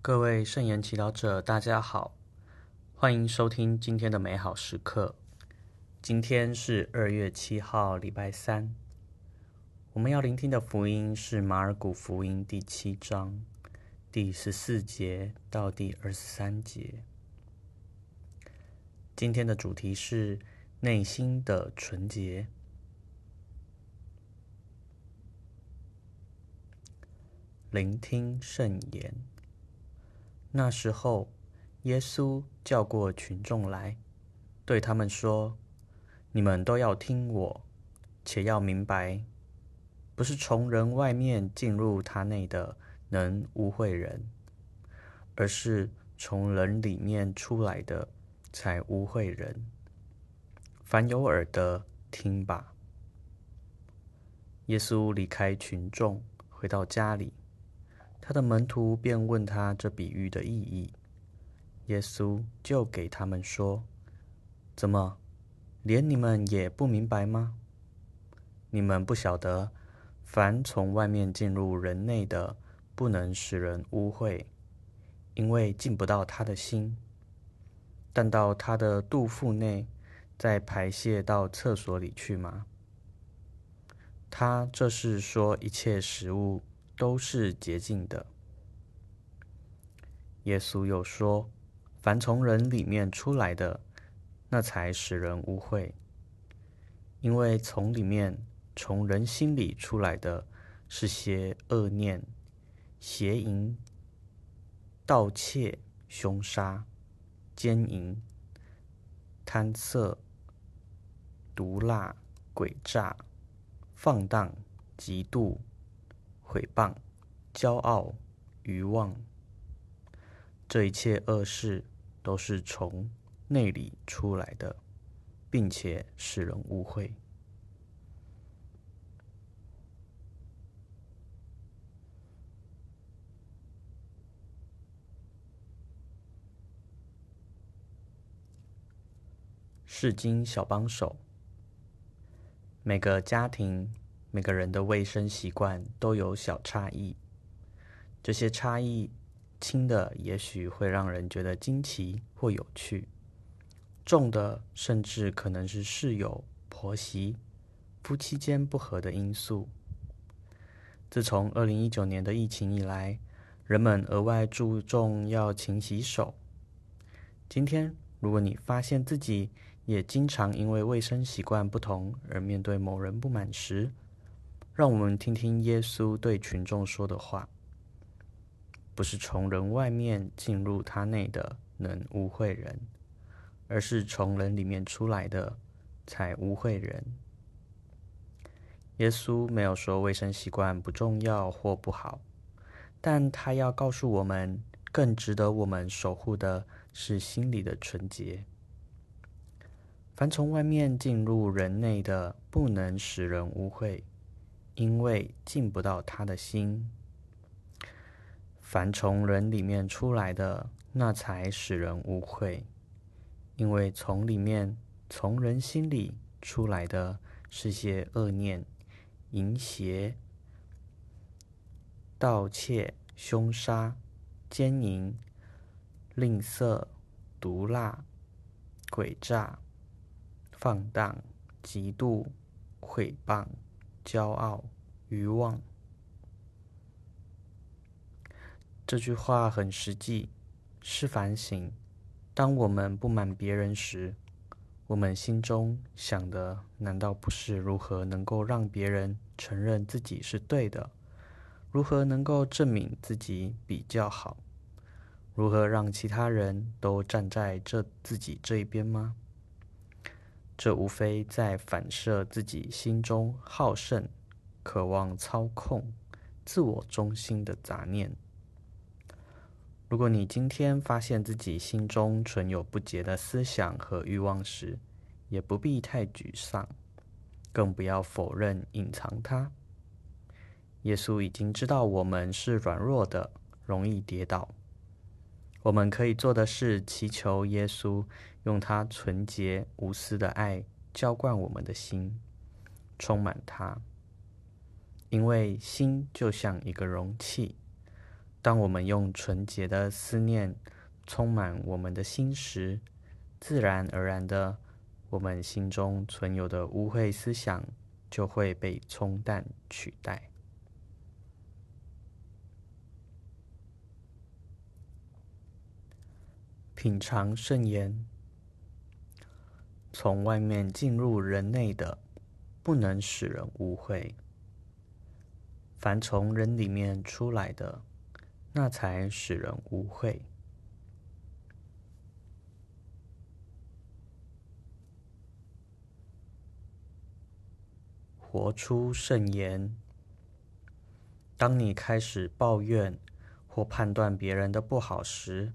各位圣言祈祷者，大家好，欢迎收听今天的美好时刻。今天是二月七号，礼拜三。我们要聆听的福音是马尔谷福音第七章第十四节到第二十三节。今天的主题是内心的纯洁。聆听圣言。那时候，耶稣叫过群众来，对他们说：“你们都要听我，且要明白，不是从人外面进入他内的能污秽人，而是从人里面出来的才污秽人。凡有耳的，听吧。”耶稣离开群众，回到家里。他的门徒便问他这比喻的意义，耶稣就给他们说：“怎么，连你们也不明白吗？你们不晓得，凡从外面进入人内的，不能使人污秽，因为进不到他的心，但到他的肚腹内，再排泄到厕所里去吗？他这是说一切食物。”都是洁净的。耶稣又说：“凡从人里面出来的，那才使人污秽，因为从里面，从人心里出来的是些恶念、邪淫、盗窃、凶杀、奸淫、贪色、毒辣、诡诈、放荡、嫉妒。”毁谤、骄傲、愚妄，这一切恶事都是从内里出来的，并且使人污秽。圣经小帮手，每个家庭。每个人的卫生习惯都有小差异，这些差异轻的也许会让人觉得惊奇或有趣，重的甚至可能是室友、婆媳、夫妻间不和的因素。自从二零一九年的疫情以来，人们额外注重要勤洗手。今天，如果你发现自己也经常因为卫生习惯不同而面对某人不满时，让我们听听耶稣对群众说的话：“不是从人外面进入他内的能污秽人，而是从人里面出来的才污秽人。”耶稣没有说卫生习惯不重要或不好，但他要告诉我们，更值得我们守护的是心里的纯洁。凡从外面进入人内的，不能使人污秽。因为进不到他的心，凡从人里面出来的，那才使人无愧。因为从里面，从人心里出来的是些恶念、淫邪、盗窃、凶杀、奸淫、吝啬、毒辣、诡诈、放荡、嫉妒、毁谤。骄傲、欲望，这句话很实际，是反省。当我们不满别人时，我们心中想的难道不是如何能够让别人承认自己是对的？如何能够证明自己比较好？如何让其他人都站在这自己这一边吗？这无非在反射自己心中好胜、渴望操控、自我中心的杂念。如果你今天发现自己心中存有不洁的思想和欲望时，也不必太沮丧，更不要否认、隐藏它。耶稣已经知道我们是软弱的，容易跌倒。我们可以做的是祈求耶稣用他纯洁无私的爱浇灌我们的心，充满它。因为心就像一个容器，当我们用纯洁的思念充满我们的心时，自然而然的，我们心中存有的污秽思想就会被冲淡取代。品尝圣言，从外面进入人内的，不能使人污秽；凡从人里面出来的，那才使人污秽。活出圣言。当你开始抱怨或判断别人的不好时，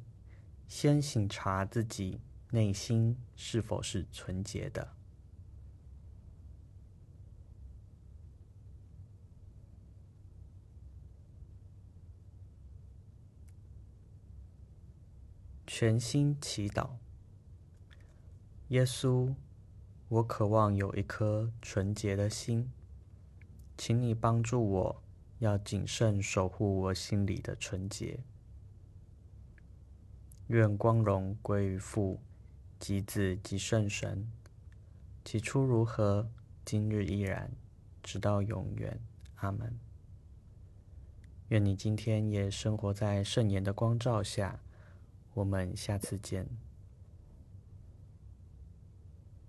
先醒察自己内心是否是纯洁的。全心祈祷，耶稣，我渴望有一颗纯洁的心，请你帮助我，要谨慎守护我心里的纯洁。愿光荣归于父、及子、及圣神。起初如何，今日依然，直到永远。阿门。愿你今天也生活在圣言的光照下。我们下次见。